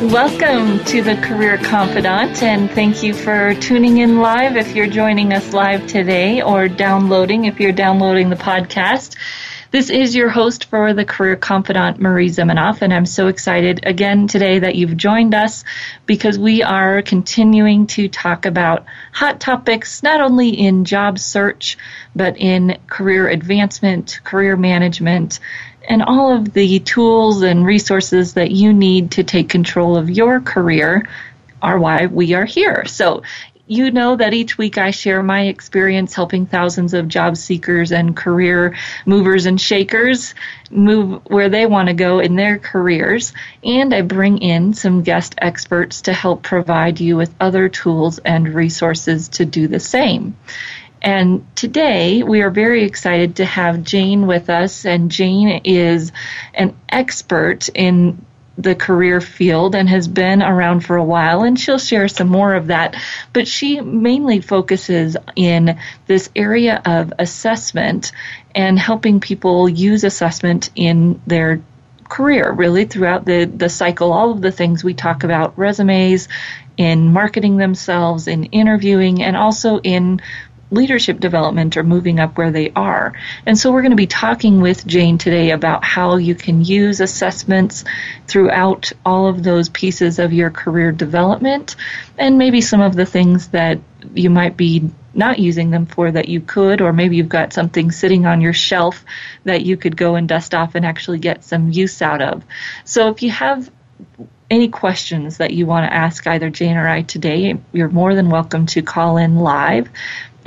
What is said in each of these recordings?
Welcome to the Career Confidante, and thank you for tuning in live if you're joining us live today or downloading if you're downloading the podcast. This is your host for the Career Confidante, Marie Zimenoff, and I'm so excited again today that you've joined us because we are continuing to talk about hot topics not only in job search, but in career advancement, career management, and all of the tools and resources that you need to take control of your career are why we are here. So you know that each week I share my experience helping thousands of job seekers and career movers and shakers move where they want to go in their careers. And I bring in some guest experts to help provide you with other tools and resources to do the same. And today we are very excited to have Jane with us. And Jane is an expert in the career field and has been around for a while, and she'll share some more of that. But she mainly focuses in this area of assessment and helping people use assessment in their career, really throughout the, the cycle, all of the things we talk about resumes, in marketing themselves, in interviewing, and also in leadership development or moving up where they are. And so we're going to be talking with Jane today about how you can use assessments throughout all of those pieces of your career development and maybe some of the things that you might be not using them for that you could, or maybe you've got something sitting on your shelf that you could go and dust off and actually get some use out of. So if you have any questions that you want to ask either Jane or I today, you're more than welcome to call in live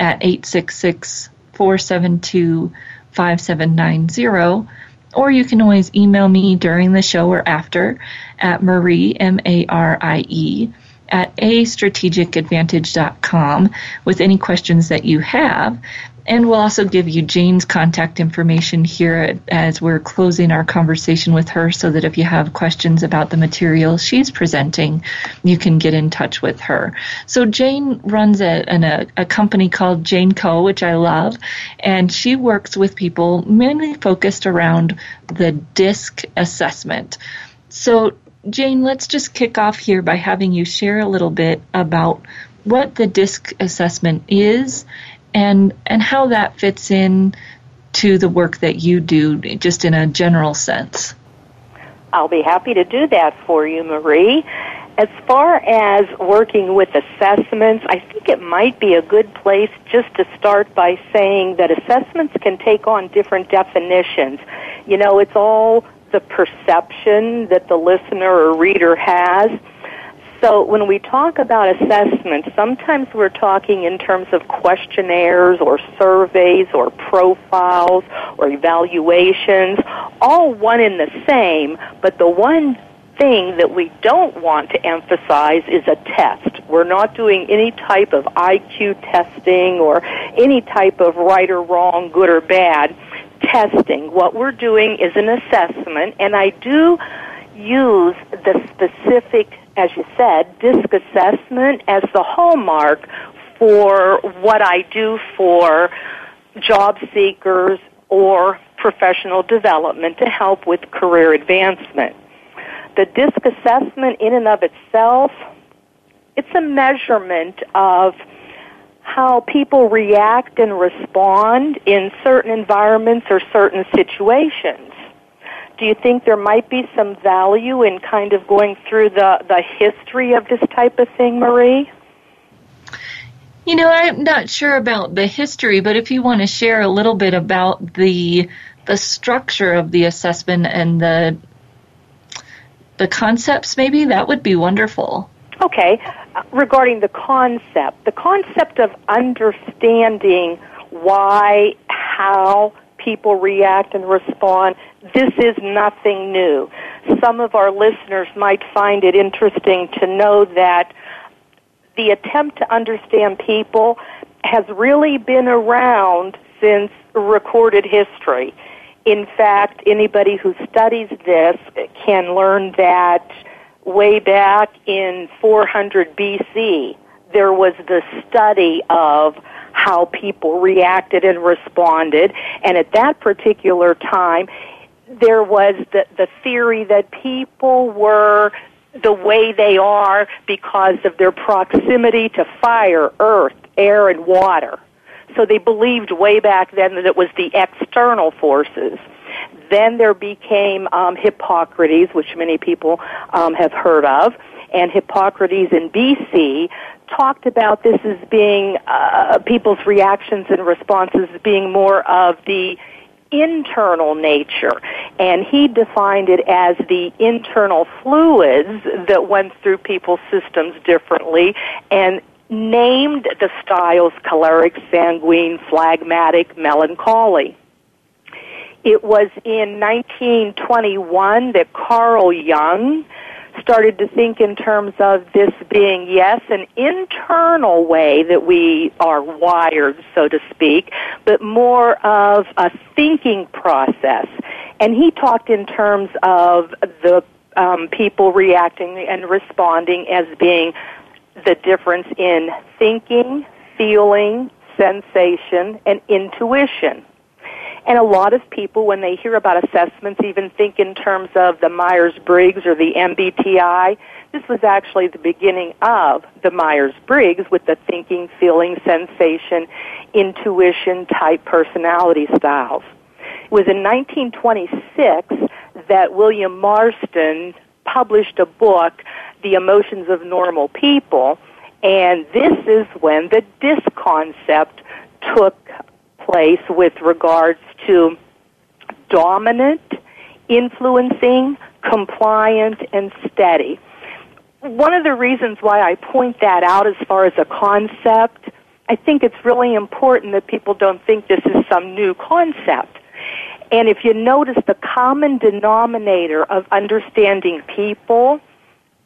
at 866 472 5790. Or you can always email me during the show or after at Marie, M A R I E, at a strategicadvantage.com with any questions that you have. And we'll also give you Jane's contact information here as we're closing our conversation with her so that if you have questions about the material she's presenting, you can get in touch with her. So Jane runs a, a, a company called Jane Co., which I love, and she works with people mainly focused around the DISC assessment. So Jane, let's just kick off here by having you share a little bit about what the DISC assessment is and and how that fits in to the work that you do just in a general sense. I'll be happy to do that for you, Marie. As far as working with assessments, I think it might be a good place just to start by saying that assessments can take on different definitions. You know, it's all the perception that the listener or reader has. So when we talk about assessment, sometimes we're talking in terms of questionnaires or surveys or profiles or evaluations, all one and the same, but the one thing that we don't want to emphasize is a test. We're not doing any type of IQ testing or any type of right or wrong, good or bad testing. What we're doing is an assessment, and I do use the specific as you said, DISC assessment as the hallmark for what I do for job seekers or professional development to help with career advancement. The DISC assessment in and of itself, it's a measurement of how people react and respond in certain environments or certain situations. Do you think there might be some value in kind of going through the, the history of this type of thing, Marie? You know, I'm not sure about the history, but if you want to share a little bit about the the structure of the assessment and the the concepts, maybe that would be wonderful. Okay, regarding the concept, the concept of understanding why, how people react and respond, this is nothing new. Some of our listeners might find it interesting to know that the attempt to understand people has really been around since recorded history. In fact, anybody who studies this can learn that way back in 400 BC, there was the study of how people reacted and responded. And at that particular time, there was the, the theory that people were the way they are because of their proximity to fire, earth, air, and water. So they believed way back then that it was the external forces. Then there became um, Hippocrates, which many people um, have heard of, and Hippocrates in BC talked about this as being uh, people's reactions and responses being more of the internal nature. And he defined it as the internal fluids that went through people's systems differently and named the styles choleric, sanguine, phlegmatic, melancholy. It was in 1921 that Carl Jung started to think in terms of this being, yes, an internal way that we are wired, so to speak, but more of a thinking process. And he talked in terms of the um, people reacting and responding as being the difference in thinking, feeling, sensation, and intuition. And a lot of people, when they hear about assessments, even think in terms of the Myers Briggs or the MBTI. This was actually the beginning of the Myers Briggs with the thinking, feeling, sensation, intuition type personality styles. It was in 1926 that William Marston published a book, The Emotions of Normal People, and this is when the DISC concept took place with regards to dominant, influencing, compliant, and steady. One of the reasons why I point that out as far as a concept, I think it's really important that people don't think this is some new concept. And if you notice, the common denominator of understanding people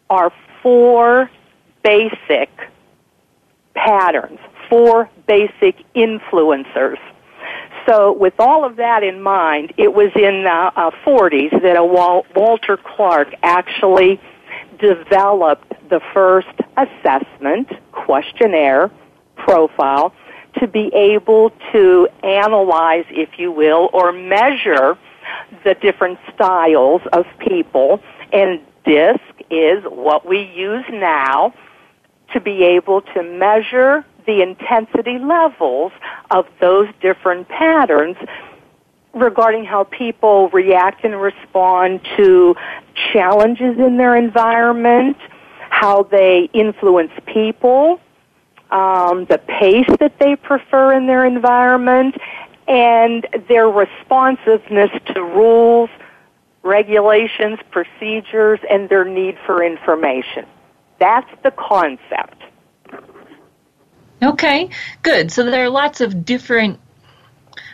are four basic patterns, four basic influencers. So, with all of that in mind, it was in the uh, 40s that a Wal- Walter Clarke actually developed the first assessment questionnaire profile to be able to analyze, if you will, or measure the different styles of people. And DISC is what we use now to be able to measure the intensity levels of those different patterns regarding how people react and respond to challenges in their environment, how they influence people, um, the pace that they prefer in their environment, and their responsiveness to rules, regulations, procedures, and their need for information. That's the concept. Okay, good. So there are lots of different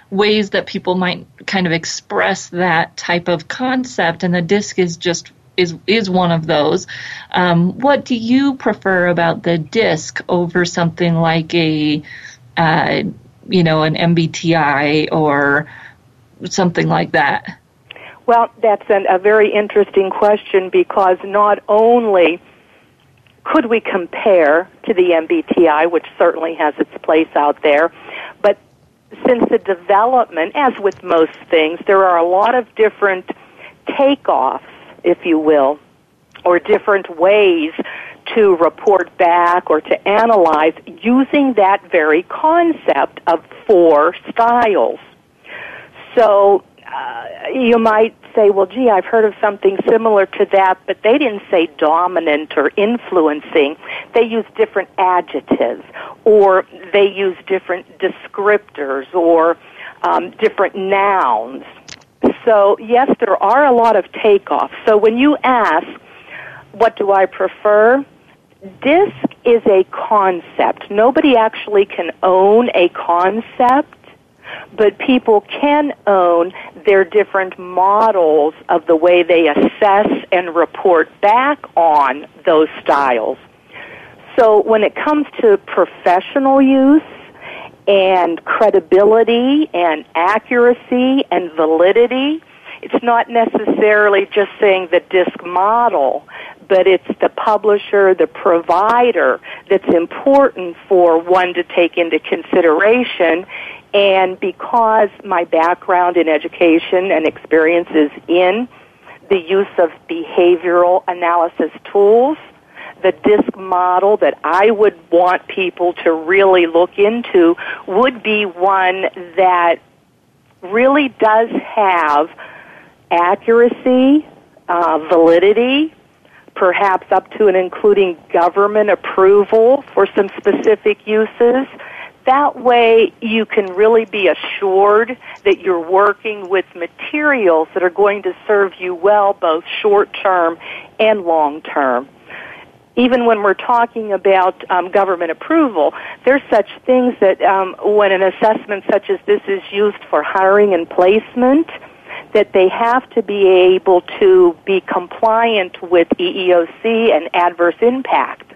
ways that people might kind of express that type of concept, and the disc is just is is one of those. Um, what do you prefer about the disc over something like a uh, you know an MBTI or something like that? Well, that's an, a very interesting question because not only could we compare to the MBTI, which certainly has its place out there, but since the development, as with most things, there are a lot of different takeoffs, if you will, or different ways to report back or to analyze using that very concept of four styles. So uh, you might say, well, gee, I've heard of something similar to that, but they didn't say dominant or influencing. They use different adjectives, or they use different descriptors, or um, different nouns. So, yes, there are a lot of takeoffs. So, when you ask, what do I prefer? DISC is a concept. Nobody actually can own a concept but people can own their different models of the way they assess and report back on those styles. So when it comes to professional use and credibility and accuracy and validity, it's not necessarily just saying the DISC model, but it's the publisher, the provider that's important for one to take into consideration and because my background in education and experience is in the use of behavioral analysis tools, the DISC model that I would want people to really look into would be one that really does have accuracy, uh, validity, perhaps up to and including government approval for some specific uses, that way you can really be assured that you're working with materials that are going to serve you well both short term and long term. Even when we're talking about um, government approval, there's such things that um, when an assessment such as this is used for hiring and placement, that they have to be able to be compliant with EEOC and adverse impact.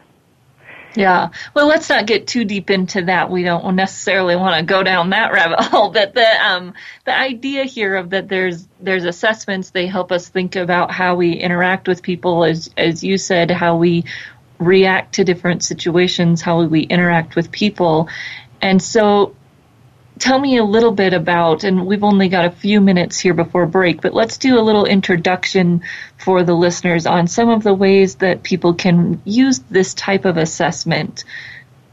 Yeah. Well, let's not get too deep into that. We don't necessarily want to go down that rabbit hole. But the um, the idea here of that there's there's assessments. They help us think about how we interact with people, as as you said, how we react to different situations, how we interact with people, and so tell me a little bit about, and we've only got a few minutes here before break, but let's do a little introduction for the listeners on some of the ways that people can use this type of assessment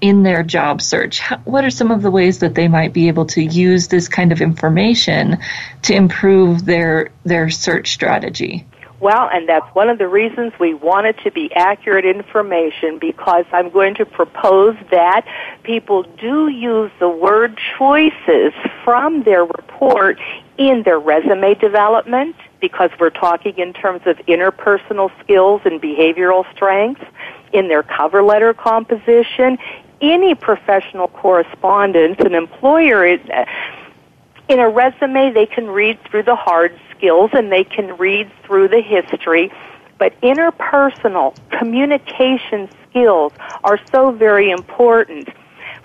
in their job search. What are some of the ways that they might be able to use this kind of information to improve their their search strategy? Well, and that's one of the reasons we want it to be accurate information because I'm going to propose that people do use the word choices from their report in their resume development because we're talking in terms of interpersonal skills and behavioral strengths, in their cover letter composition, any professional correspondence, an employer is, in a resume they can read through the hard skills and they can read through the history, but interpersonal communication skills are so very important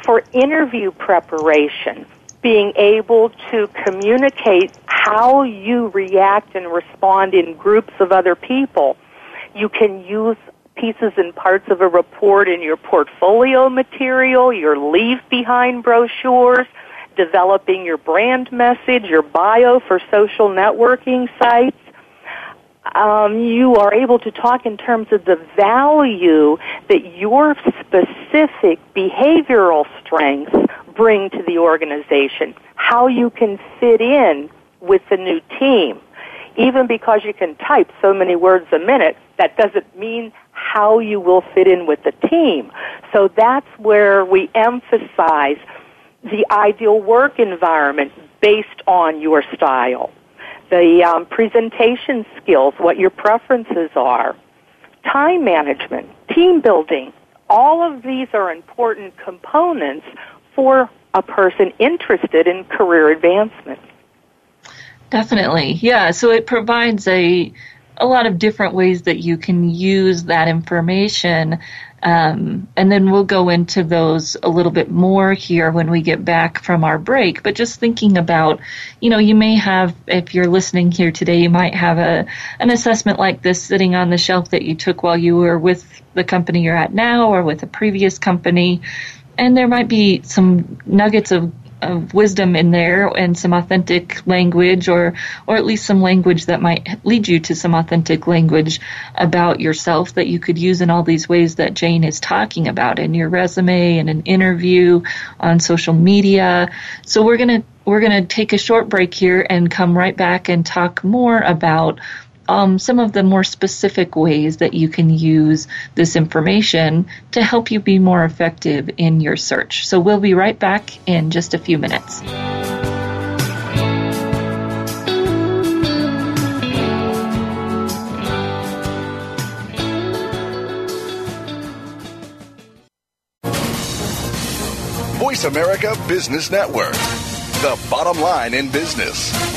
for interview preparation. Being able to communicate how you react and respond in groups of other people. You can use pieces and parts of a report in your portfolio material, your leave behind brochures, developing your brand message, your bio for social networking sites. Um, you are able to talk in terms of the value that your specific behavioral strengths bring to the organization, how you can fit in with the new team. Even because you can type so many words a minute, that doesn't mean how you will fit in with the team. So that's where we emphasize the ideal work environment based on your style, the um, presentation skills, what your preferences are, time management, team building. All of these are important components for a person interested in career advancement. Definitely. Yeah, so it provides a a lot of different ways that you can use that information um, and then we'll go into those a little bit more here when we get back from our break. But just thinking about, you know, you may have, if you're listening here today, you might have a an assessment like this sitting on the shelf that you took while you were with the company you're at now or with a previous company, and there might be some nuggets of of wisdom in there and some authentic language or or at least some language that might lead you to some authentic language about yourself that you could use in all these ways that Jane is talking about in your resume and an interview on social media. So we're going to we're going to take a short break here and come right back and talk more about um, some of the more specific ways that you can use this information to help you be more effective in your search. So we'll be right back in just a few minutes. Voice America Business Network, the bottom line in business.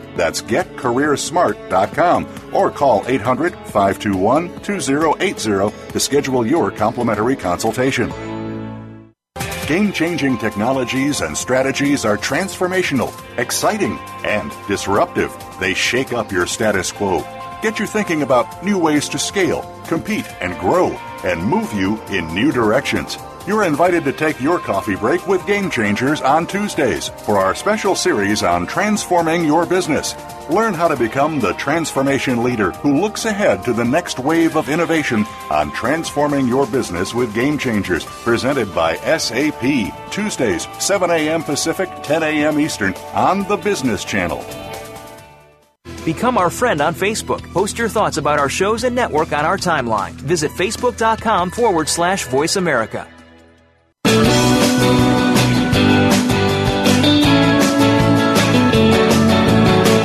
That's getcareersmart.com or call 800 521 2080 to schedule your complimentary consultation. Game changing technologies and strategies are transformational, exciting, and disruptive. They shake up your status quo, get you thinking about new ways to scale, compete, and grow, and move you in new directions. You're invited to take your coffee break with Game Changers on Tuesdays for our special series on transforming your business. Learn how to become the transformation leader who looks ahead to the next wave of innovation on transforming your business with Game Changers, presented by SAP. Tuesdays, 7 a.m. Pacific, 10 a.m. Eastern on the Business Channel. Become our friend on Facebook. Post your thoughts about our shows and network on our timeline. Visit facebook.com forward slash voice America.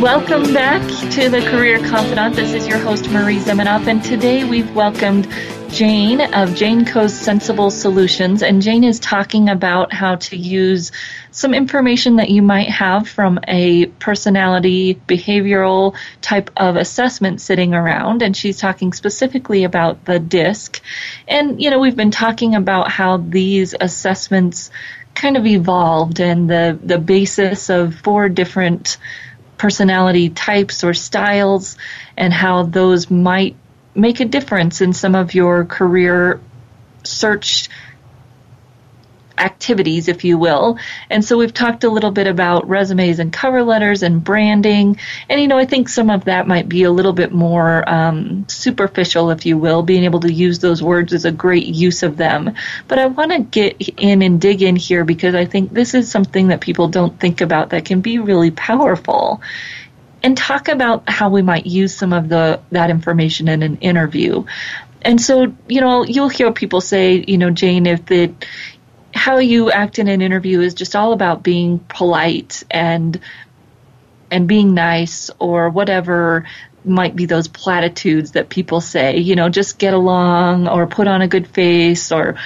Welcome back to the Career Confidante. This is your host, Marie Zimenoff, and today we've welcomed Jane of Jane Co's Sensible Solutions, and Jane is talking about how to use some information that you might have from a personality behavioral type of assessment sitting around, and she's talking specifically about the DISC. And, you know, we've been talking about how these assessments kind of evolved and the, the basis of four different personality types or styles and how those might make a difference in some of your career search activities, if you will. And so we've talked a little bit about resumes and cover letters and branding. And, you know, I think some of that might be a little bit more um, superficial, if you will. Being able to use those words is a great use of them. But I want to get in and dig in here because I think this is something that people don't think about that can be really powerful and talk about how we might use some of the that information in an interview. And so, you know, you'll hear people say, you know, Jane, if it how you act in an interview is just all about being polite and and being nice or whatever might be those platitudes that people say, you know, just get along or put on a good face or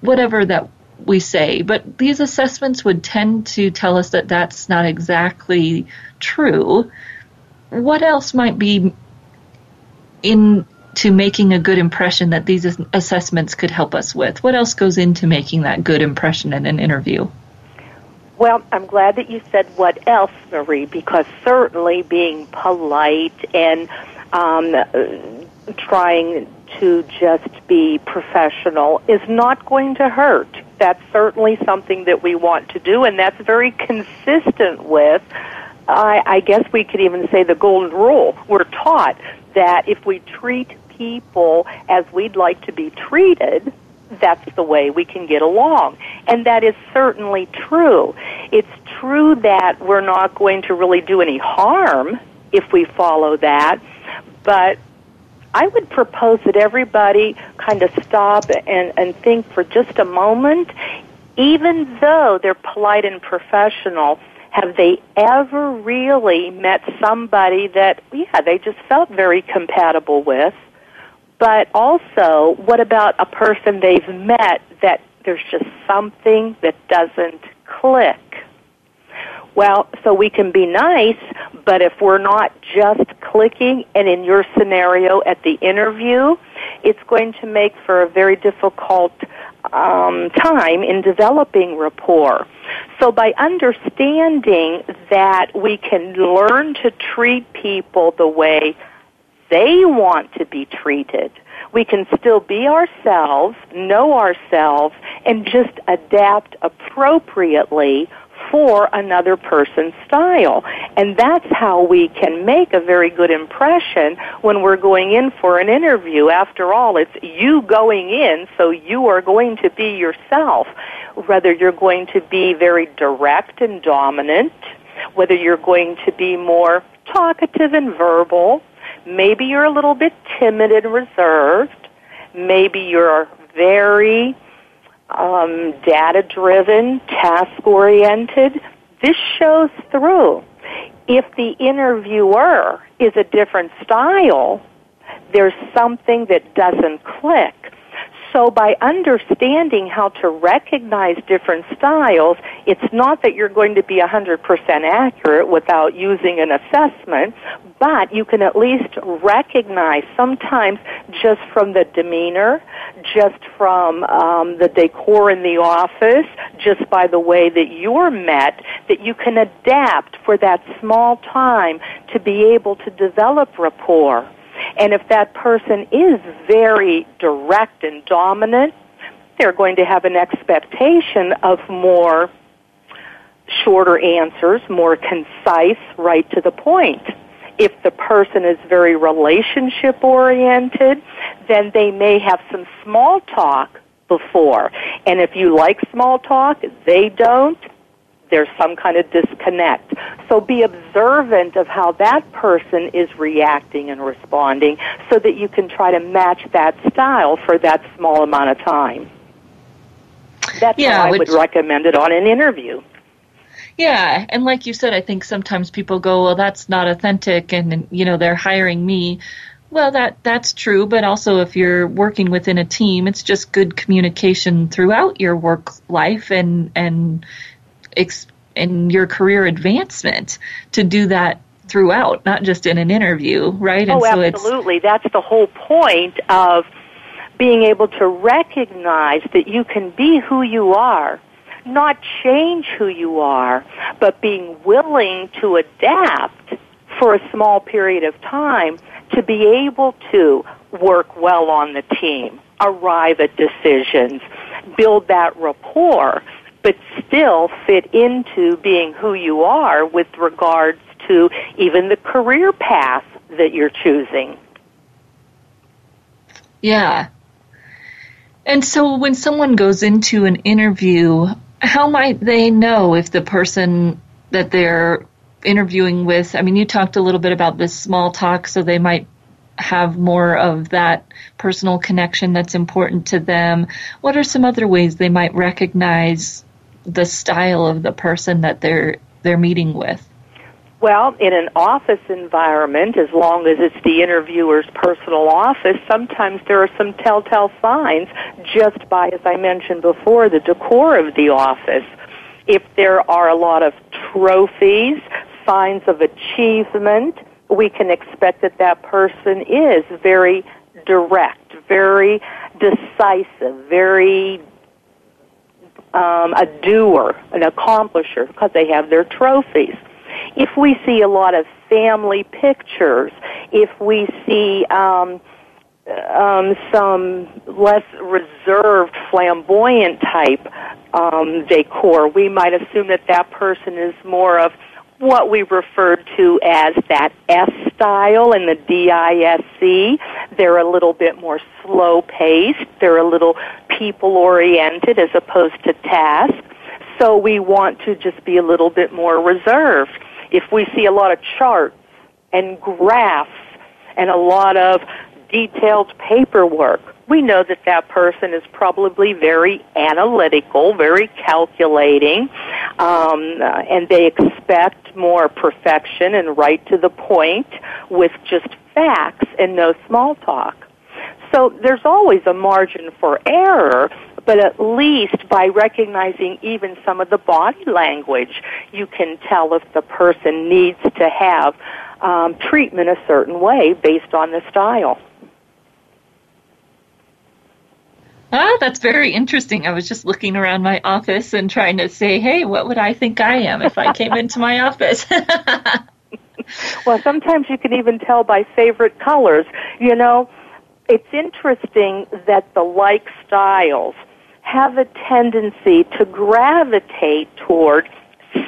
whatever that we say. But these assessments would tend to tell us that that's not exactly true what else might be into making a good impression that these assessments could help us with? What else goes into making that good impression in an interview? Well, I'm glad that you said what else, Marie, because certainly being polite and um, trying to just be professional is not going to hurt. That's certainly something that we want to do, and that's very consistent with I, I guess we could even say the golden rule. We're taught that if we treat people as we'd like to be treated, that's the way we can get along. And that is certainly true. It's true that we're not going to really do any harm if we follow that, but I would propose that everybody kind of stop and, and think for just a moment, even though they're polite and professional, have they ever really met somebody that, yeah, they just felt very compatible with? But also, what about a person they've met that there's just something that doesn't click? Well, so we can be nice, but if we're not just clicking, and in your scenario at the interview, it's going to make for a very difficult um, time in developing rapport. So by understanding that we can learn to treat people the way they want to be treated, we can still be ourselves, know ourselves, and just adapt appropriately for another person's style. And that's how we can make a very good impression when we're going in for an interview. After all, it's you going in, so you are going to be yourself. Whether you're going to be very direct and dominant, whether you're going to be more talkative and verbal, maybe you're a little bit timid and reserved, maybe you're very um, data driven, task oriented, this shows through. If the interviewer is a different style, there's something that doesn't click. So by understanding how to recognize different styles, it's not that you're going to be 100% accurate without using an assessment, but you can at least recognize sometimes just from the demeanor, just from um, the decor in the office, just by the way that you're met, that you can adapt for that small time to be able to develop rapport. And if that person is very direct and dominant, they're going to have an expectation of more shorter answers, more concise, right to the point. If the person is very relationship oriented, then they may have some small talk before. And if you like small talk, they don't, there's some kind of disconnect. So be observant of how that person is reacting and responding so that you can try to match that style for that small amount of time. That's yeah, how I would recommend it on an interview. Yeah, and like you said, I think sometimes people go, "Well, that's not authentic," and you know they're hiring me. Well, that that's true, but also if you're working within a team, it's just good communication throughout your work life and and in your career advancement to do that throughout, not just in an interview, right? And oh, so absolutely. That's the whole point of being able to recognize that you can be who you are not change who you are, but being willing to adapt for a small period of time to be able to work well on the team, arrive at decisions, build that rapport, but still fit into being who you are with regards to even the career path that you're choosing. Yeah. And so when someone goes into an interview, how might they know if the person that they're interviewing with, I mean, you talked a little bit about this small talk, so they might have more of that personal connection that's important to them. What are some other ways they might recognize the style of the person that they're they're meeting with? Well, in an office environment, as long as it's the interviewer's personal office, sometimes there are some telltale signs just by, as I mentioned before, the decor of the office. If there are a lot of trophies, signs of achievement, we can expect that that person is very direct, very decisive, very um, a doer, an accomplisher, because they have their trophies. If we see a lot of family pictures, if we see um, um, some less reserved, flamboyant type um, decor, we might assume that that person is more of what we referred to as that S style and the DISC. They're a little bit more slow paced. They're a little people oriented as opposed to task. So we want to just be a little bit more reserved if we see a lot of charts and graphs and a lot of detailed paperwork. We know that that person is probably very analytical, very calculating, um, and they expect more perfection and right to the point with just facts and no small talk. So there's always a margin for error, but at least by recognizing even some of the body language, you can tell if the person needs to have um, treatment a certain way based on the style. Ah, that's very interesting. I was just looking around my office and trying to say, hey, what would I think I am if I came into my office? well, sometimes you can even tell by favorite colors. You know, it's interesting that the like styles have a tendency to gravitate toward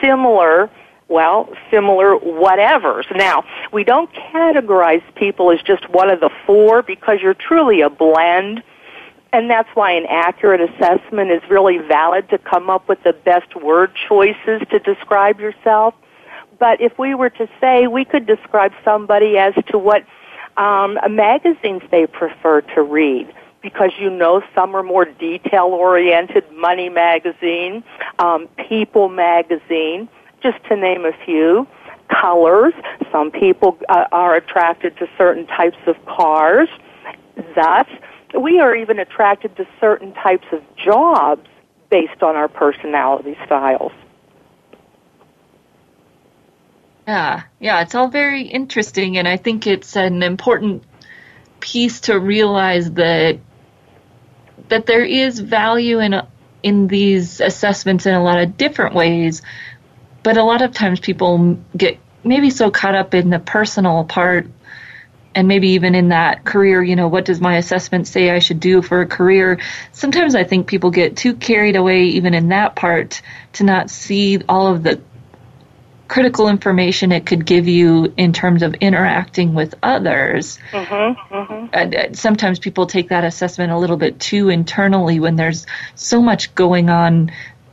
similar well, similar whatevers. Now, we don't categorize people as just one of the four because you're truly a blend. And that's why an accurate assessment is really valid to come up with the best word choices to describe yourself. But if we were to say we could describe somebody as to what um, magazines they prefer to read, because you know some are more detail oriented, Money Magazine, um, People Magazine, just to name a few. Colors. Some people uh, are attracted to certain types of cars. Thus, we are even attracted to certain types of jobs based on our personality styles. Yeah, yeah, it's all very interesting, and I think it's an important piece to realize that that there is value in in these assessments in a lot of different ways, but a lot of times people get maybe so caught up in the personal part and maybe even in that career, you know, what does my assessment say I should do for a career? Sometimes I think people get too carried away even in that part to not see all of the critical information it could give you in terms of interacting with others. Mm-hmm, mm-hmm. And uh, sometimes people take that assessment a little bit too internally when there's so much going on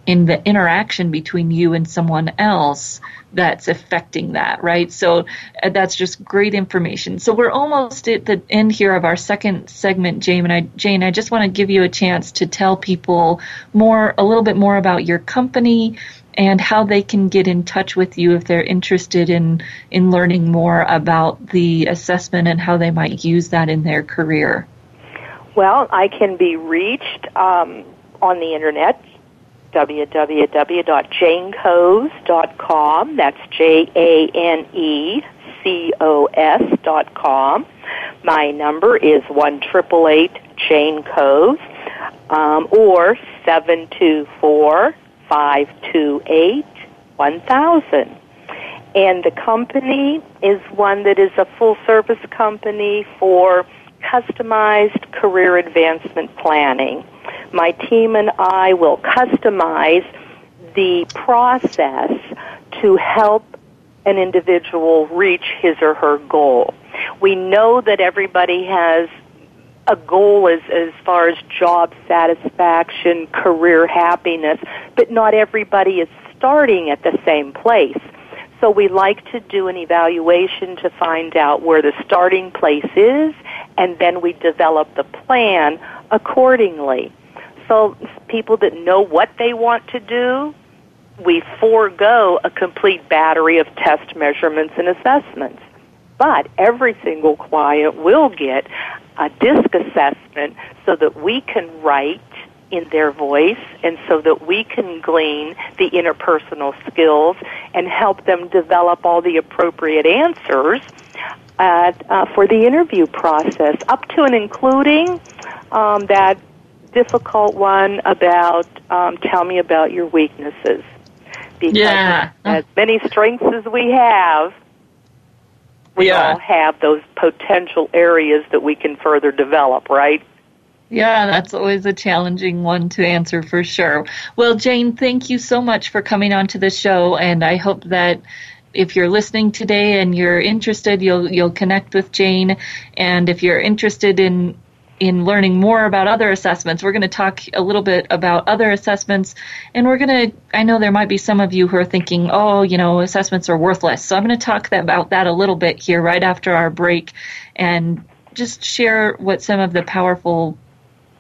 in the interaction between you and someone else that's affecting that, right? So uh, that's just great information. So we're almost at the end here of our second segment, Jane. And I, Jane, I just want to give you a chance to tell people more, a little bit more about your company and how they can get in touch with you if they're interested in in learning more about the assessment and how they might use that in their career. Well, I can be reached um, on the internet www.janecos.com. That's J A N E C O S dot com. My number is one triple eight Jane Coes, um, or seven two four five two eight one thousand. And the company is one that is a full service company for customized career advancement planning my team and I will customize the process to help an individual reach his or her goal. We know that everybody has a goal as, as far as job satisfaction, career happiness, but not everybody is starting at the same place. So we like to do an evaluation to find out where the starting place is, and then we develop the plan accordingly people that know what they want to do, we forego a complete battery of test measurements and assessments. But every single client will get a disc assessment so that we can write in their voice and so that we can glean the interpersonal skills and help them develop all the appropriate answers uh, uh, for the interview process, up to and including um, that difficult one about um, tell me about your weaknesses. Because yeah. as many strengths as we have, we yeah. all have those potential areas that we can further develop, right? Yeah, that's always a challenging one to answer for sure. Well, Jane, thank you so much for coming on to the show, and I hope that if you're listening today and you're interested, you'll you'll connect with Jane, and if you're interested in in learning more about other assessments. We're going to talk a little bit about other assessments, and we're going to. I know there might be some of you who are thinking, "Oh, you know, assessments are worthless." So I'm going to talk about that a little bit here right after our break, and just share what some of the powerful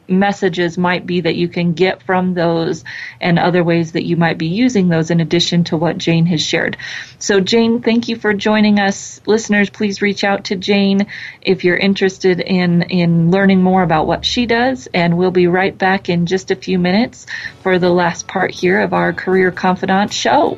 messages might be that you can get from those and other ways that you might be using those in addition to what Jane has shared. So Jane, thank you for joining us. Listeners, please reach out to Jane if you're interested in, in learning more about what she does and we'll be right back in just a few minutes for the last part here of our Career Confidante show.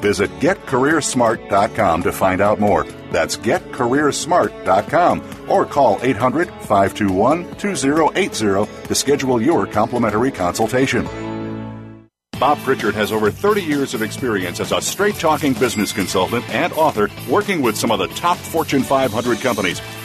Visit getcareersmart.com to find out more. That's getcareersmart.com or call 800 521 2080 to schedule your complimentary consultation. Bob Pritchard has over 30 years of experience as a straight talking business consultant and author working with some of the top Fortune 500 companies.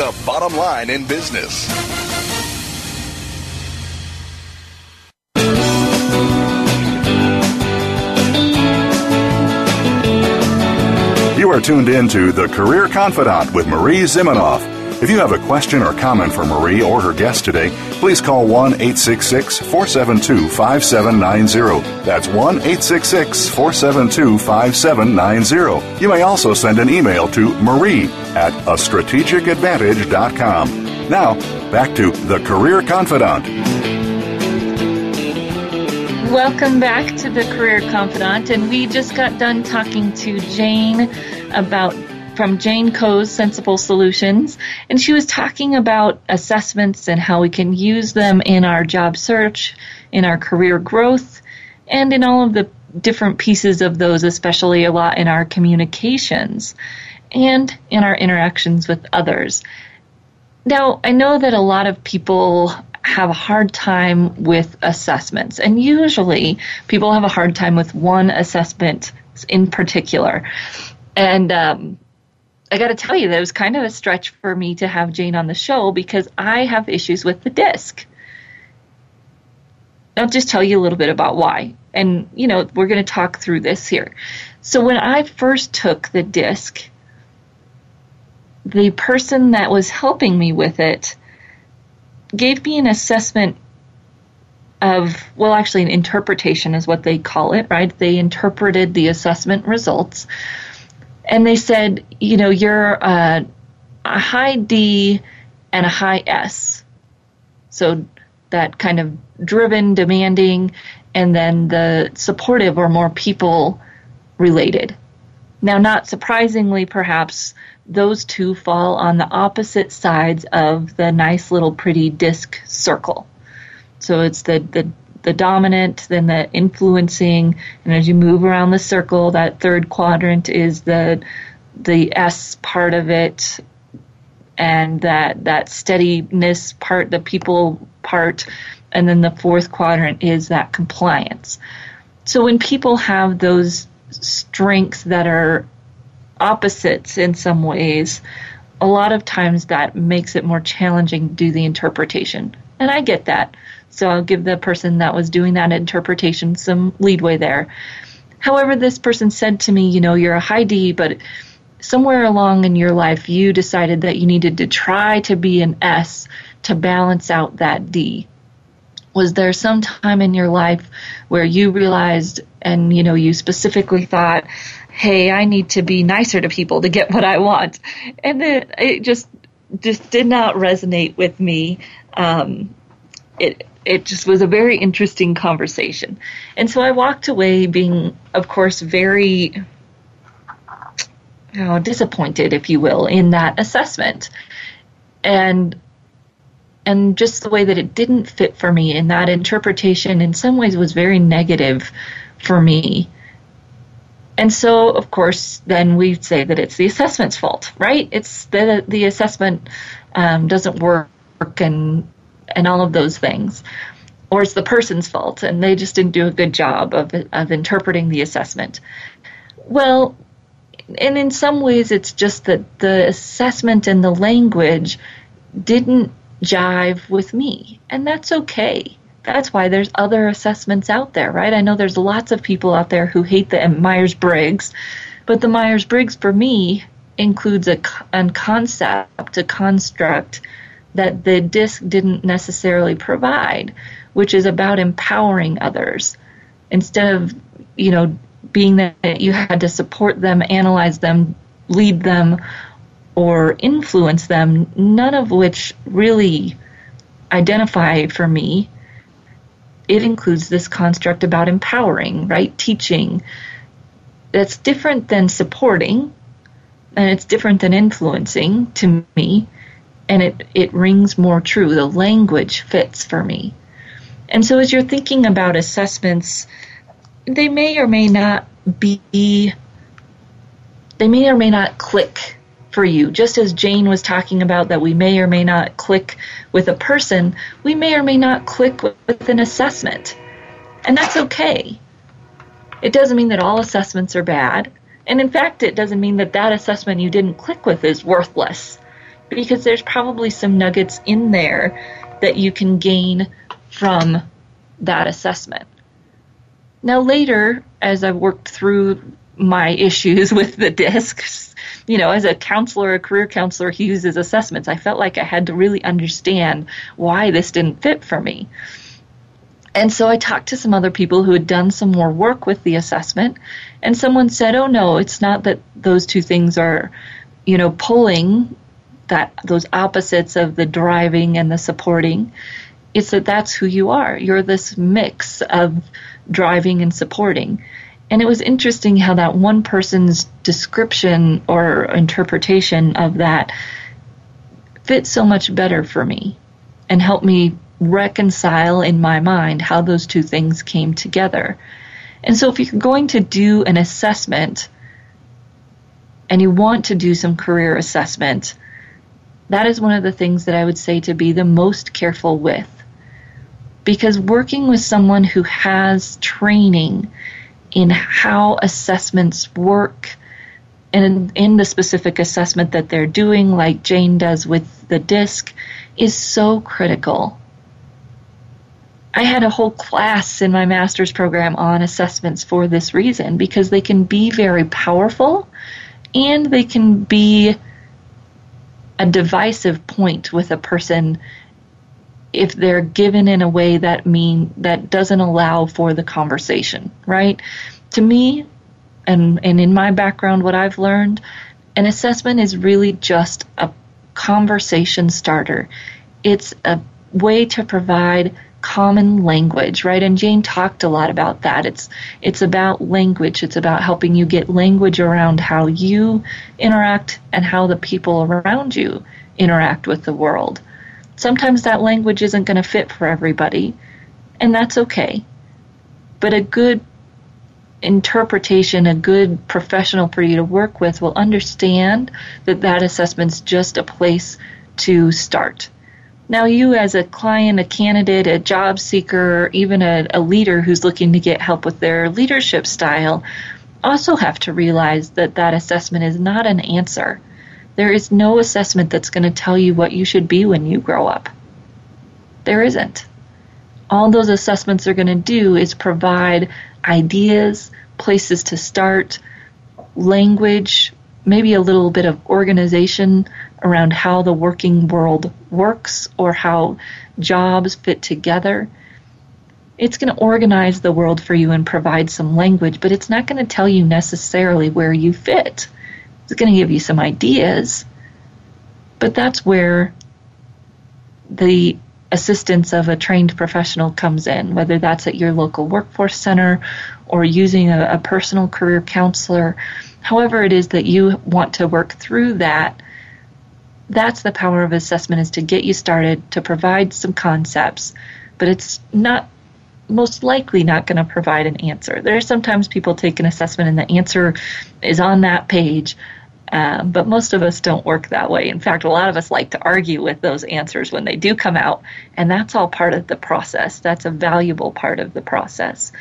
the bottom line in business. You are tuned in to The Career Confidante with Marie Zimenoff. If you have a question or comment for Marie or her guest today, please call 1 866 472 5790. That's 1 866 472 5790. You may also send an email to marie at a strategicadvantage.com. Now, back to The Career Confidante. Welcome back to the Career Confidante. and we just got done talking to Jane about from JaneCo's Sensible Solutions, and she was talking about assessments and how we can use them in our job search, in our career growth, and in all of the different pieces of those, especially a lot in our communications and in our interactions with others. Now, I know that a lot of people have a hard time with assessments, and usually people have a hard time with one assessment in particular. And um, I got to tell you, that was kind of a stretch for me to have Jane on the show because I have issues with the DISC. I'll just tell you a little bit about why. And, you know, we're going to talk through this here. So, when I first took the DISC, the person that was helping me with it gave me an assessment of, well, actually, an interpretation is what they call it, right? They interpreted the assessment results and they said, you know, you're a, a high D and a high S. So that kind of driven, demanding, and then the supportive or more people related. Now, not surprisingly, perhaps, those two fall on the opposite sides of the nice little pretty DISC circle. So it's the, the the dominant, then the influencing, and as you move around the circle, that third quadrant is the the S part of it, and that that steadiness part, the people part, and then the fourth quadrant is that compliance. So when people have those strengths that are opposites in some ways, a lot of times that makes it more challenging to do the interpretation. And I get that. So I'll give the person that was doing that interpretation some leadway there. However, this person said to me, you know, you're a high D, but somewhere along in your life, you decided that you needed to try to be an S to balance out that D. Was there some time in your life where you realized and, you know, you specifically thought, hey, I need to be nicer to people to get what I want? And it, it just, just did not resonate with me. Um, it, it just was a very interesting conversation. And so I walked away being, of course, very you know, disappointed, if you will, in that assessment. And and just the way that it didn't fit for me and that interpretation in some ways was very negative for me. And so, of course, then we say that it's the assessment's fault, right? It's the the assessment um, doesn't work and and all of those things, or it's the person's fault and they just didn't do a good job of of interpreting the assessment. Well, and in some ways, it's just that the assessment and the language didn't jive with me, and that's okay. That's why there's other assessments out there, right? I know there's lots of people out there who hate the Myers Briggs, but the Myers Briggs for me includes a, a concept, a construct that the DISC didn't necessarily provide, which is about empowering others instead of, you know, being that you had to support them, analyze them, lead them, or influence them, none of which really identify for me. It includes this construct about empowering, right? Teaching. That's different than supporting, and it's different than influencing to me, and it, it rings more true. The language fits for me. And so as you're thinking about assessments, they may or may not be they may or may not click for you. Just as Jane was talking about that we may or may not click with a person, we may or may not click with an assessment. And that's okay. It doesn't mean that all assessments are bad. And in fact, it doesn't mean that that assessment you didn't click with is worthless. Because there's probably some nuggets in there that you can gain from that assessment. Now, later, as I worked through my issues with the DISCs, you know, as a counselor, a career counselor who uses assessments, I felt like I had to really understand why this didn't fit for me. And so I talked to some other people who had done some more work with the assessment, and someone said, "Oh no, it's not that those two things are, you know, pulling that those opposites of the driving and the supporting. It's that that's who you are. You're this mix of driving and supporting. And it was interesting how that one person's description or interpretation of that fit so much better for me and helped me reconcile in my mind how those two things came together. And so if you're going to do an assessment and you want to do some career assessment, that is one of the things that I would say to be the most careful with because working with someone who has training in how assessments work and in the specific assessment that they're doing, like Jane does with the DISC, is so critical. I had a whole class in my master's program on assessments for this reason because they can be very powerful and they can be a divisive point with a person if they're given in a way that mean that doesn't allow for the conversation, right? To me, and and in my background, what I've learned, an assessment is really just a conversation starter. It's a way to provide common language, right? And Jane talked a lot about that. It's it's about language. It's about helping you get language around how you interact and how the people around you interact with the world. Sometimes that language isn't going to fit for everybody, and that's okay. But a good interpretation, a good professional for you to work with will understand that that assessment's just a place to start. Now, you as a client, a candidate, a job seeker, even a, a leader who's looking to get help with their leadership style, also have to realize that that assessment is not an answer. There is no assessment that's going to tell you what you should be when you grow up. There isn't. All those assessments are going to do is provide ideas, places to start, language, maybe a little bit of organization around how the working world works or how jobs fit together. It's going to organize the world for you and provide some language, but it's not going to tell you necessarily where you fit. It's going to give you some ideas, but that's where the assistance of a trained professional comes in, whether that's at your local workforce center or using a, a personal career counselor, however it is that you want to work through that. That's the power of assessment is to get you started, to provide some concepts, but it's not most likely not going to provide an answer. There are sometimes people take an assessment and the answer is on that page, um, but most of us don't work that way. In fact, a lot of us like to argue with those answers when they do come out, and that's all part of the process. That's a valuable part of the process.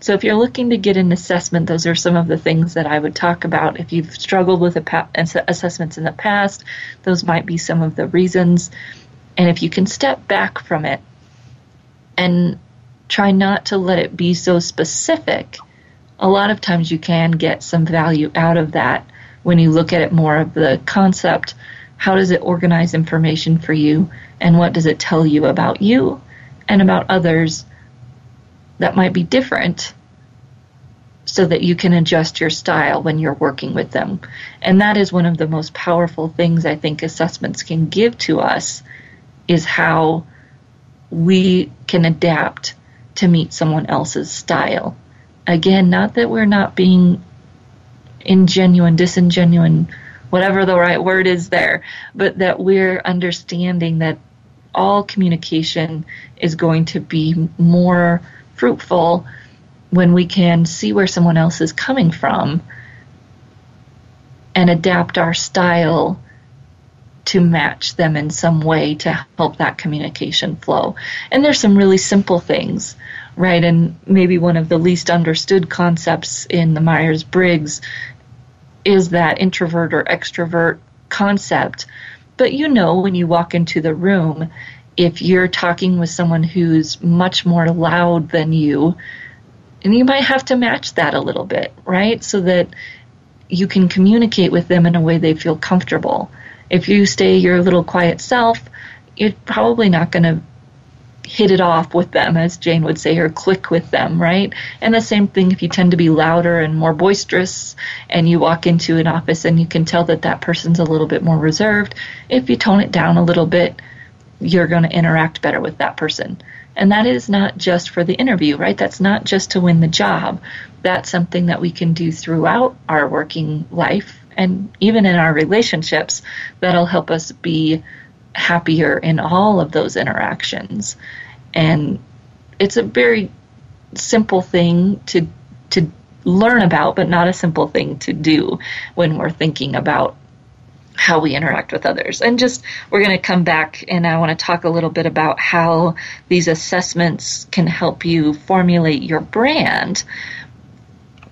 So, if you're looking to get an assessment, those are some of the things that I would talk about. If you've struggled with assessments in the past, those might be some of the reasons. And if you can step back from it and try not to let it be so specific, a lot of times you can get some value out of that when you look at it more of the concept how does it organize information for you and what does it tell you about you and about others that might be different so that you can adjust your style when you're working with them. And that is one of the most powerful things I think assessments can give to us is how we can adapt to meet someone else's style. Again, not that we're not being ingenuine, disingenuine, whatever the right word is there, but that we're understanding that all communication is going to be more fruitful when we can see where someone else is coming from and adapt our style to match them in some way to help that communication flow. And there's some really simple things, right? And maybe one of the least understood concepts in the Myers Briggs is that introvert or extrovert concept. But you know, when you walk into the room, if you're talking with someone who's much more loud than you, and you might have to match that a little bit, right? So that you can communicate with them in a way they feel comfortable. If you stay your little quiet self, you're probably not going to hit it off with them, as Jane would say, or click with them, right? And the same thing if you tend to be louder and more boisterous and you walk into an office and you can tell that that person's a little bit more reserved. If you tone it down a little bit, you're going to interact better with that person. And that is not just for the interview, right? That's not just to win the job. That's something that we can do throughout our working life and even in our relationships that'll help us be happier in all of those interactions. And it's a very simple thing to to learn about, but not a simple thing to do when we're thinking about how we interact with others. And just we're going to come back and I want to talk a little bit about how these assessments can help you formulate your brand.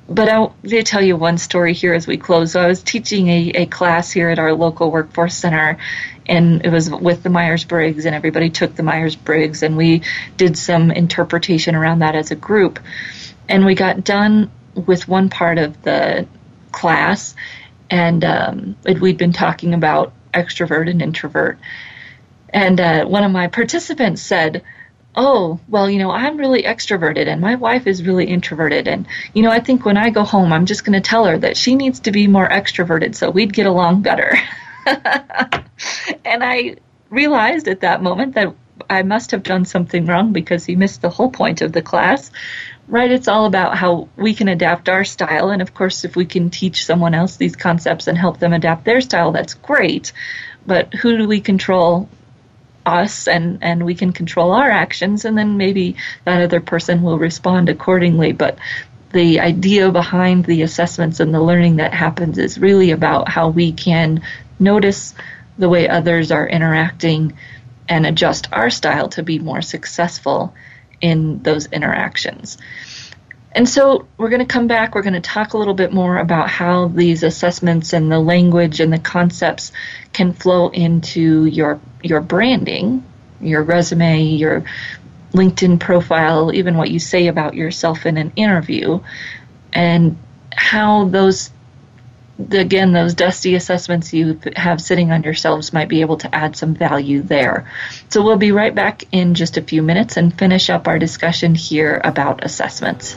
But I'll tell you one story here as we close. So I was teaching a, a class here at our local workforce center, and it was with the Myers Briggs, and everybody took the Myers Briggs, and we did some interpretation around that as a group. And we got done with one part of the class, and um, it, we'd been talking about extrovert and introvert. And uh, one of my participants said, oh, well, you know, I'm really extroverted and my wife is really introverted. And, you know, I think when I go home, I'm just going to tell her that she needs to be more extroverted so we'd get along better. and I realized at that moment that I must have done something wrong because he missed the whole point of the class. Right? It's all about how we can adapt our style. And of course, if we can teach someone else these concepts and help them adapt their style, that's great. But who do we control? Us and, and we can control our actions, and then maybe that other person will respond accordingly. But the idea behind the assessments and the learning that happens is really about how we can notice the way others are interacting and adjust our style to be more successful in those interactions. And so we're going to come back. We're going to talk a little bit more about how these assessments and the language and the concepts can flow into your your branding, your resume, your LinkedIn profile, even what you say about yourself in an interview. and how those again those dusty assessments you have sitting on yourselves might be able to add some value there. So we'll be right back in just a few minutes and finish up our discussion here about assessments.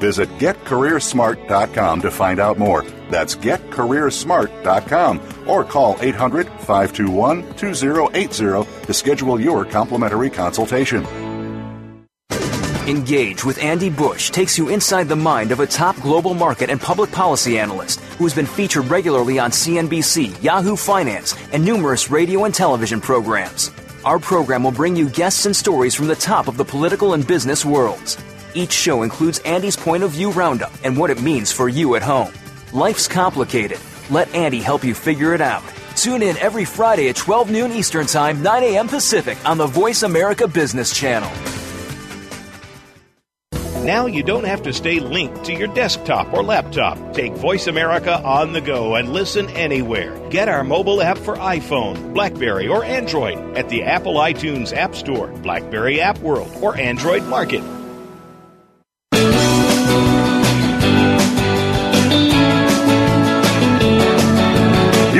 Visit getcareersmart.com to find out more. That's getcareersmart.com or call 800 521 2080 to schedule your complimentary consultation. Engage with Andy Busch takes you inside the mind of a top global market and public policy analyst who has been featured regularly on CNBC, Yahoo Finance, and numerous radio and television programs. Our program will bring you guests and stories from the top of the political and business worlds. Each show includes Andy's point of view roundup and what it means for you at home. Life's complicated. Let Andy help you figure it out. Tune in every Friday at 12 noon Eastern Time, 9 a.m. Pacific on the Voice America Business Channel. Now you don't have to stay linked to your desktop or laptop. Take Voice America on the go and listen anywhere. Get our mobile app for iPhone, Blackberry, or Android at the Apple iTunes App Store, Blackberry App World, or Android Market.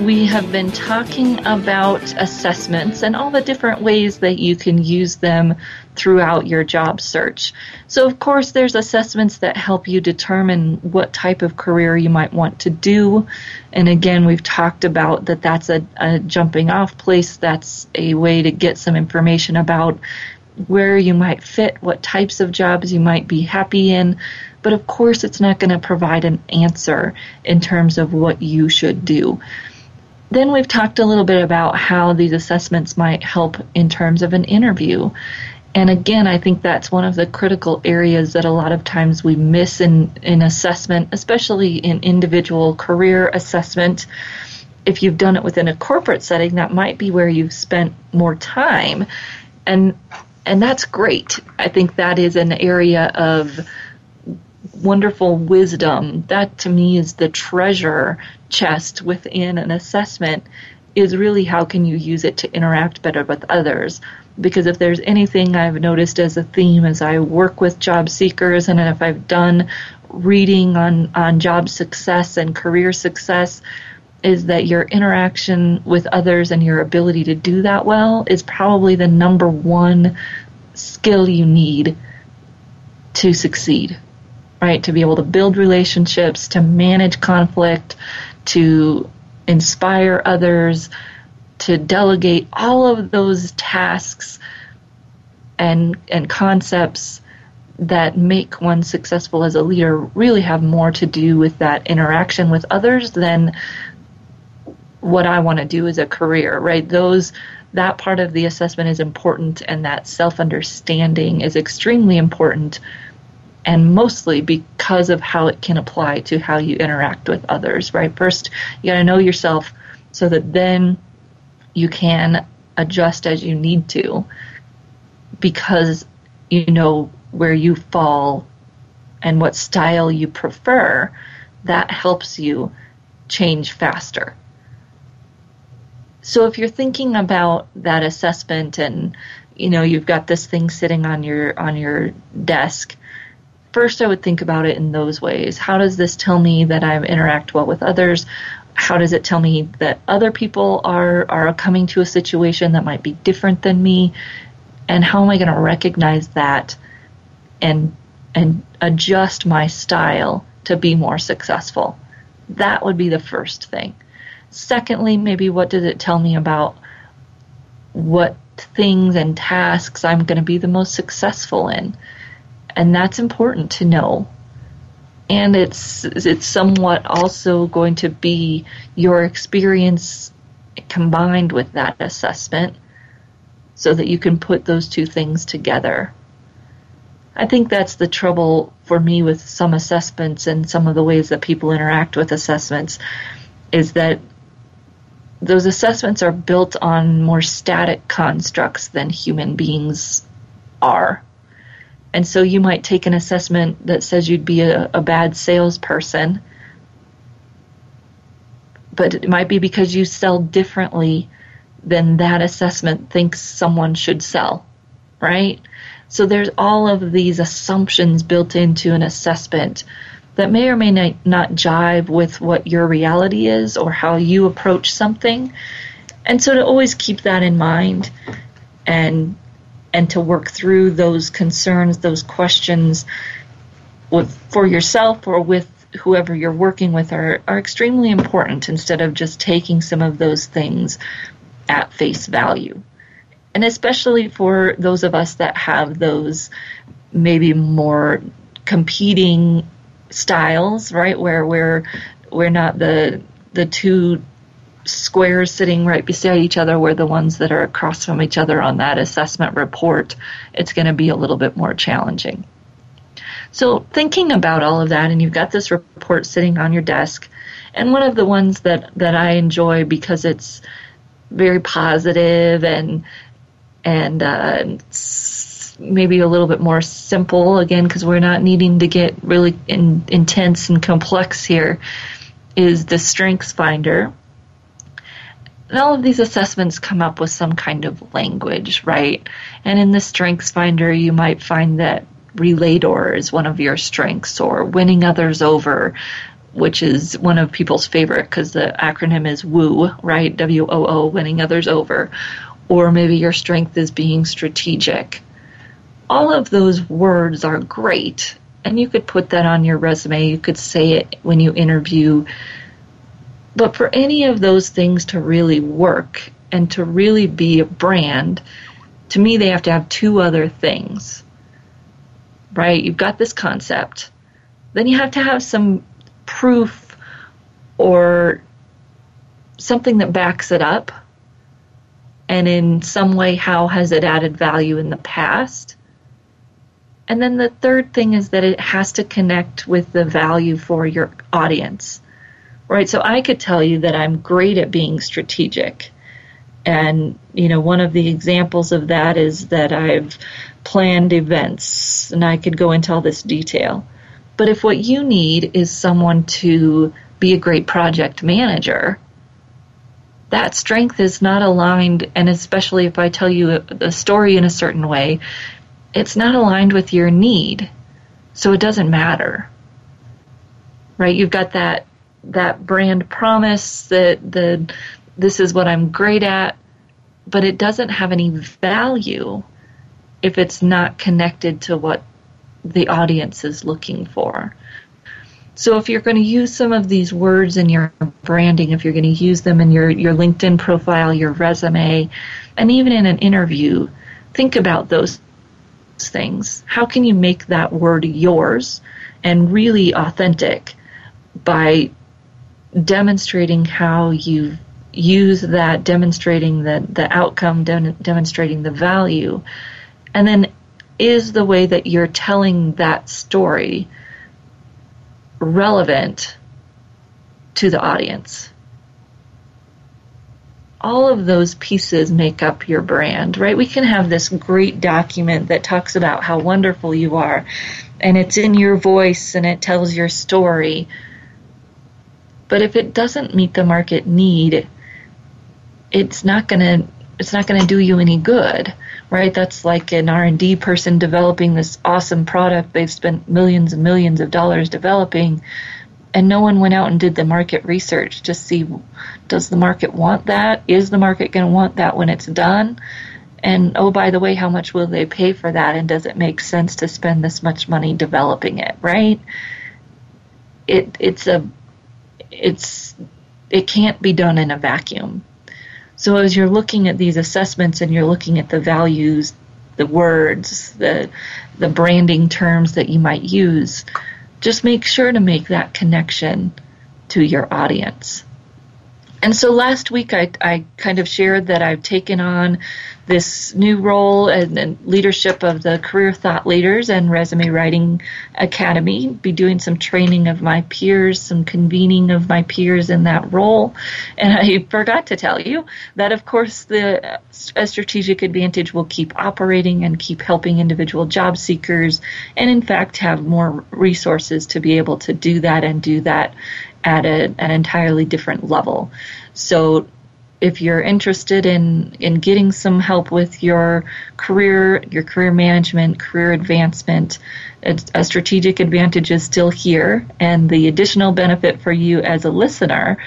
we have been talking about assessments and all the different ways that you can use them throughout your job search. So, of course, there's assessments that help you determine what type of career you might want to do. And again, we've talked about that that's a, a jumping off place, that's a way to get some information about where you might fit, what types of jobs you might be happy in. But of course, it's not going to provide an answer in terms of what you should do. Then we've talked a little bit about how these assessments might help in terms of an interview. And again, I think that's one of the critical areas that a lot of times we miss in, in assessment, especially in individual career assessment. If you've done it within a corporate setting, that might be where you've spent more time. And and that's great. I think that is an area of wonderful wisdom. That to me is the treasure chest within an assessment is really how can you use it to interact better with others. Because if there's anything I've noticed as a theme as I work with job seekers and if I've done reading on, on job success and career success, is that your interaction with others and your ability to do that well is probably the number one skill you need to succeed right? To be able to build relationships, to manage conflict, to inspire others, to delegate all of those tasks and and concepts that make one successful as a leader really have more to do with that interaction with others than what I want to do as a career, right? Those that part of the assessment is important and that self-understanding is extremely important and mostly because of how it can apply to how you interact with others, right? First, you got to know yourself so that then you can adjust as you need to because you know where you fall and what style you prefer. That helps you change faster. So if you're thinking about that assessment and you know you've got this thing sitting on your on your desk first I would think about it in those ways. How does this tell me that I interact well with others? how does it tell me that other people are are coming to a situation that might be different than me and how am I going to recognize that and and adjust my style to be more successful that would be the first thing secondly maybe what does it tell me about what things and tasks I'm going to be the most successful in and that's important to know and it's it's somewhat also going to be your experience combined with that assessment so that you can put those two things together. I think that's the trouble for me with some assessments and some of the ways that people interact with assessments is that those assessments are built on more static constructs than human beings are. And so you might take an assessment that says you'd be a, a bad salesperson, but it might be because you sell differently than that assessment thinks someone should sell, right? So there's all of these assumptions built into an assessment that may or may not jive with what your reality is or how you approach something. And so to always keep that in mind and and to work through those concerns, those questions with, for yourself or with whoever you're working with are, are extremely important instead of just taking some of those things at face value. And especially for those of us that have those maybe more competing styles, right? Where we're we're not the the two squares sitting right beside each other were the ones that are across from each other on that assessment report, it's going to be a little bit more challenging. So, thinking about all of that, and you've got this report sitting on your desk, and one of the ones that, that I enjoy because it's very positive and and uh, maybe a little bit more simple again because we're not needing to get really in, intense and complex here is the strengths finder and all of these assessments come up with some kind of language, right? And in the Strengths Finder, you might find that relator is one of your strengths, or winning others over, which is one of people's favorite because the acronym is WOO, right? W O O, winning others over. Or maybe your strength is being strategic. All of those words are great, and you could put that on your resume. You could say it when you interview but for any of those things to really work and to really be a brand, to me, they have to have two other things. Right? You've got this concept, then you have to have some proof or something that backs it up. And in some way, how has it added value in the past? And then the third thing is that it has to connect with the value for your audience right? So I could tell you that I'm great at being strategic. And, you know, one of the examples of that is that I've planned events and I could go into all this detail. But if what you need is someone to be a great project manager, that strength is not aligned, and especially if I tell you a, story in a certain way, it's not aligned with your need. So it doesn't matter. Right? You've got that that brand promise that the this is what I'm great at, but it doesn't have any value if it's not connected to what the audience is looking for. So if you're going to use some of these words in your branding, if you're going to use them in your, your LinkedIn profile, your resume, and even in an interview, think about those things. How can you make that word yours and really authentic by demonstrating how you use that, demonstrating the, the outcome, de- demonstrating the value, and then is the way that you're telling that story relevant to the audience? all of those pieces make up your brand, right? We can have this great document that talks about how wonderful you are, and it's in your voice and it tells your story. But if it doesn't meet the market need, it's not going to it's not going to do you any good, right? That's like an R&D person developing this awesome product they've spent millions and millions of dollars developing and no one went out and did the market research to see does the market want that? Is the market going to want that when it's done? And oh, by the way, how much will they pay for that? And does it make sense to spend this much money developing it? Right? It it's a it's it can't be done in a vacuum. So as you're looking at these assessments and you're looking at the values, the words, the the branding terms that you might use, just make sure to make that connection to your audience. And so last week I, I kind of shared that I've taken on this new role and, and, leadership of the Career Thought Leaders and Resume Writing Academy, be doing some training of my peers, some convening of my peers in that role. And I forgot to tell you that, of course, the uh, a strategic advantage will keep operating and keep helping individual job seekers, and in fact have more resources to be able to do that and do that at a, an entirely different level. So if you're interested in, in getting some help with your career, your career management, career advancement, a strategic advantage is still here. And the additional benefit for you as a listener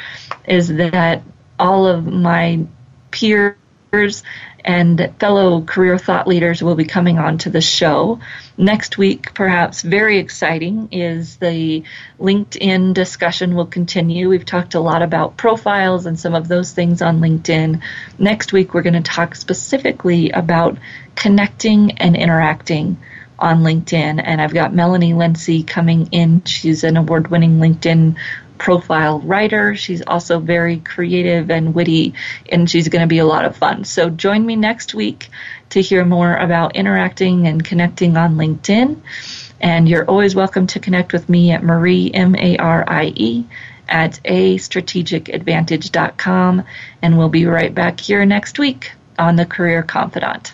is that all of my peers and fellow career thought leaders will be coming on to the show. Next week, perhaps very exciting, is the LinkedIn discussion will continue. We've talked a lot about profiles and some of those things on LinkedIn. Next week, we're going to talk specifically about connecting and interacting on LinkedIn. And I've got Melanie Lindsay coming in. She's an award winning LinkedIn profile writer. She's also very creative and witty, and she's going to be a lot of fun. So join me next week to hear more about interacting and connecting on LinkedIn. And you're always welcome to connect with me at Marie, M A R I E, at a strategicadvantage.com. And we'll be right back here next week on The Career Confidante.